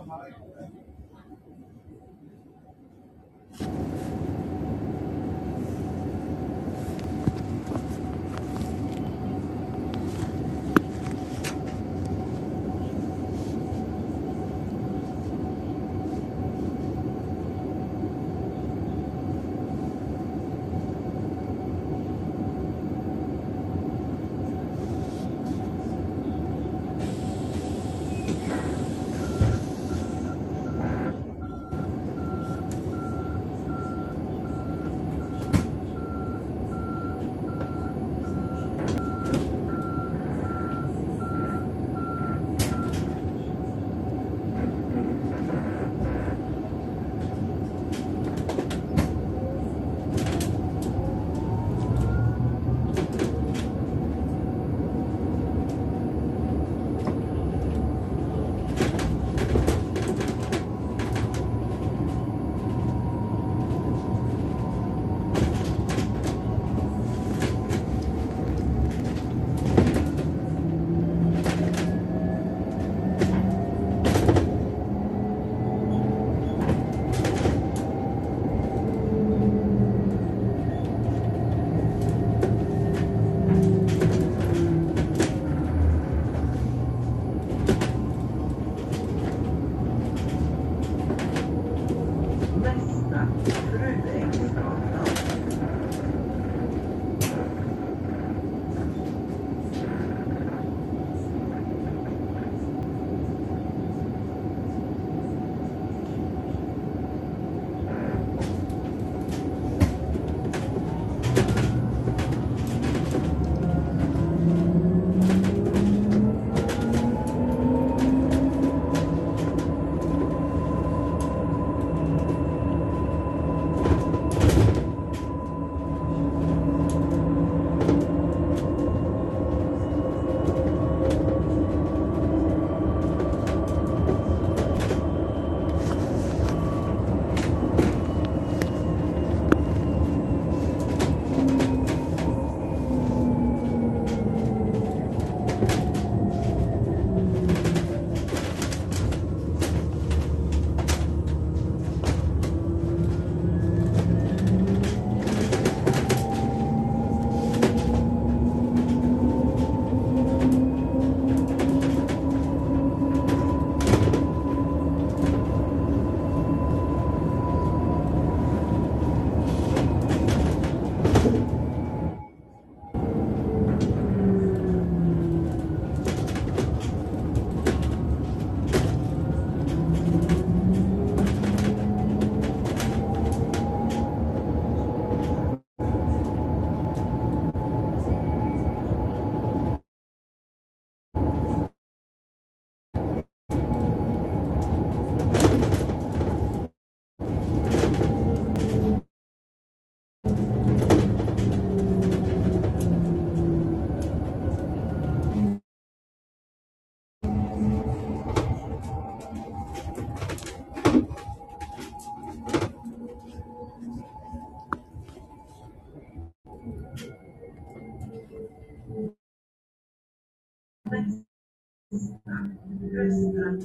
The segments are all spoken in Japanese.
Ohio.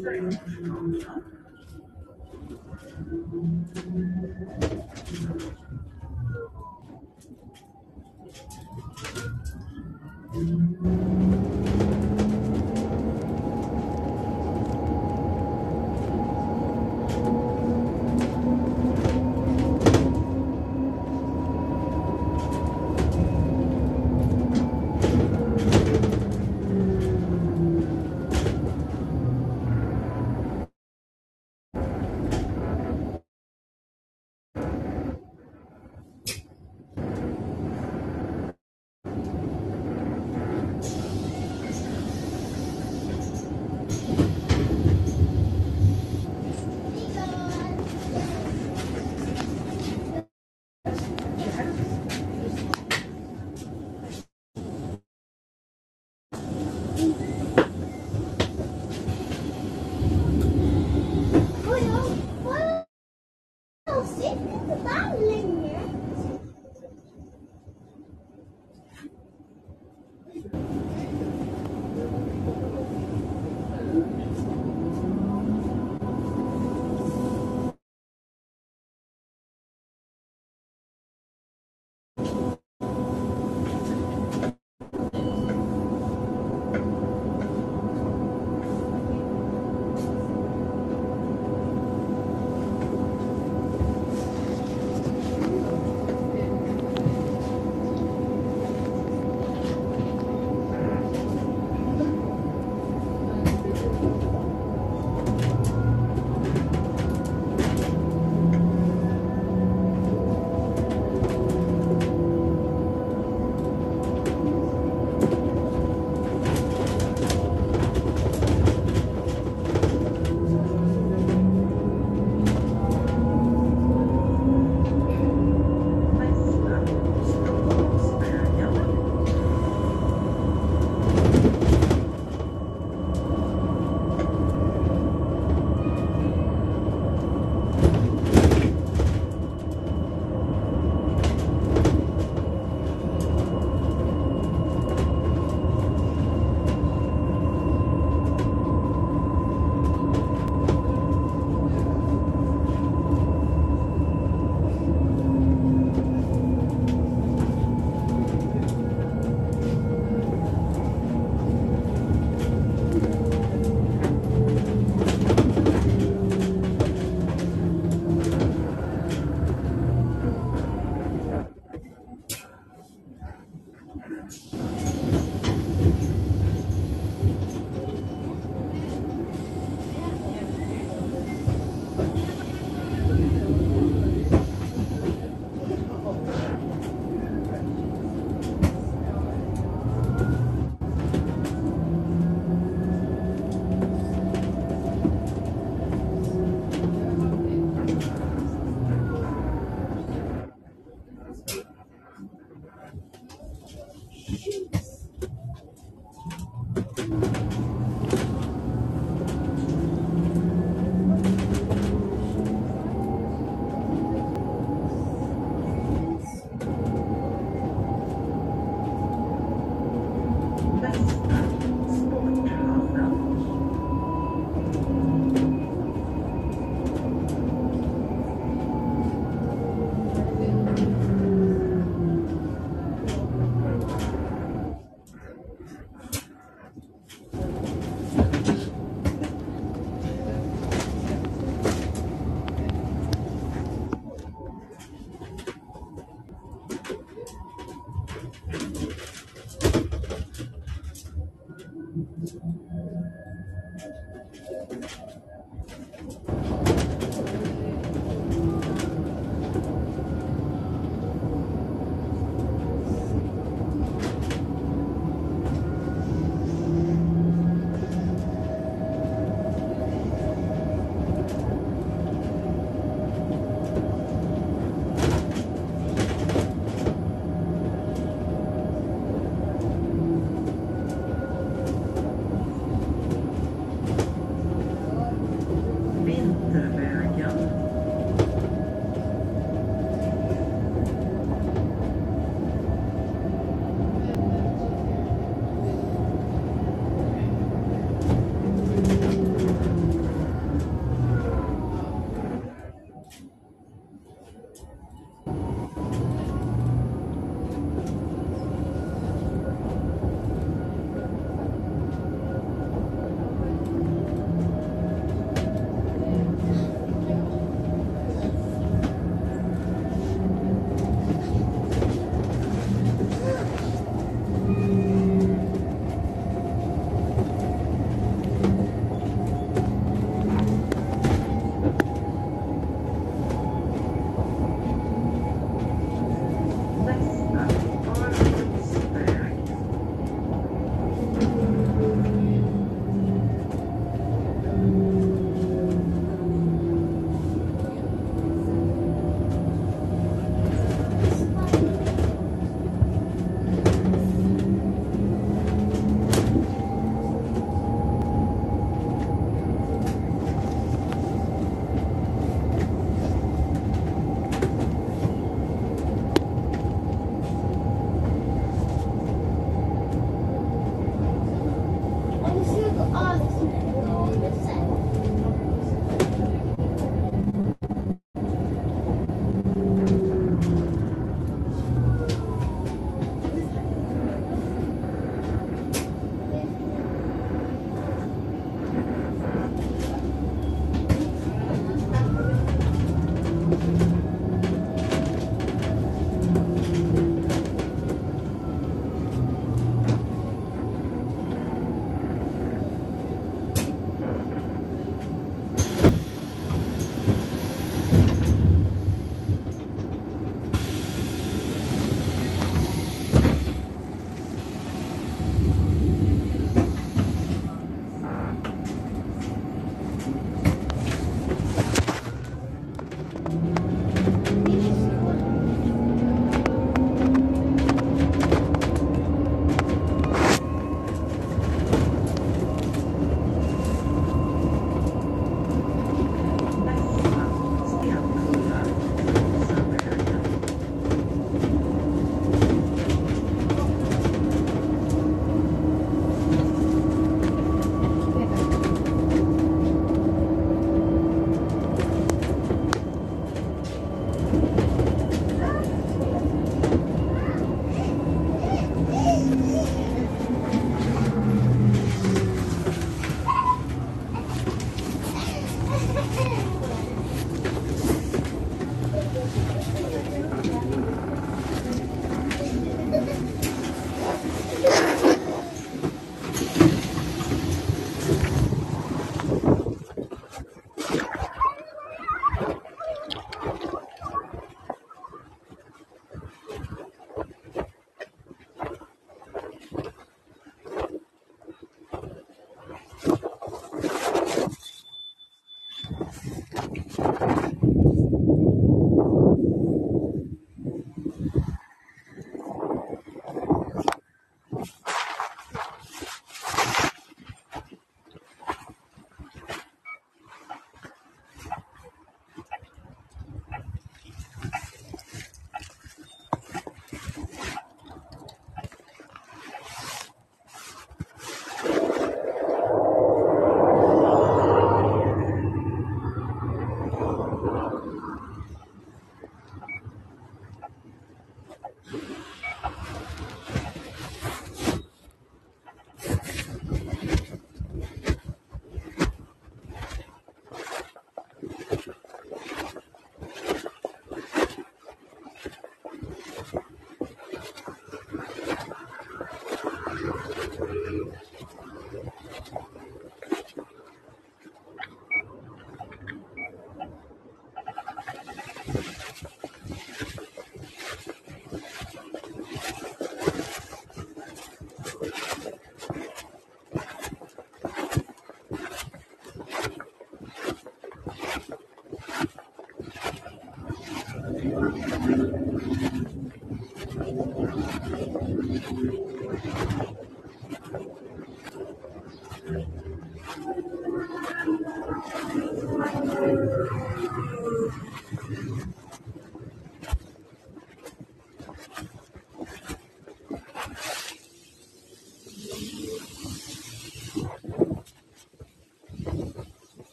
どうも。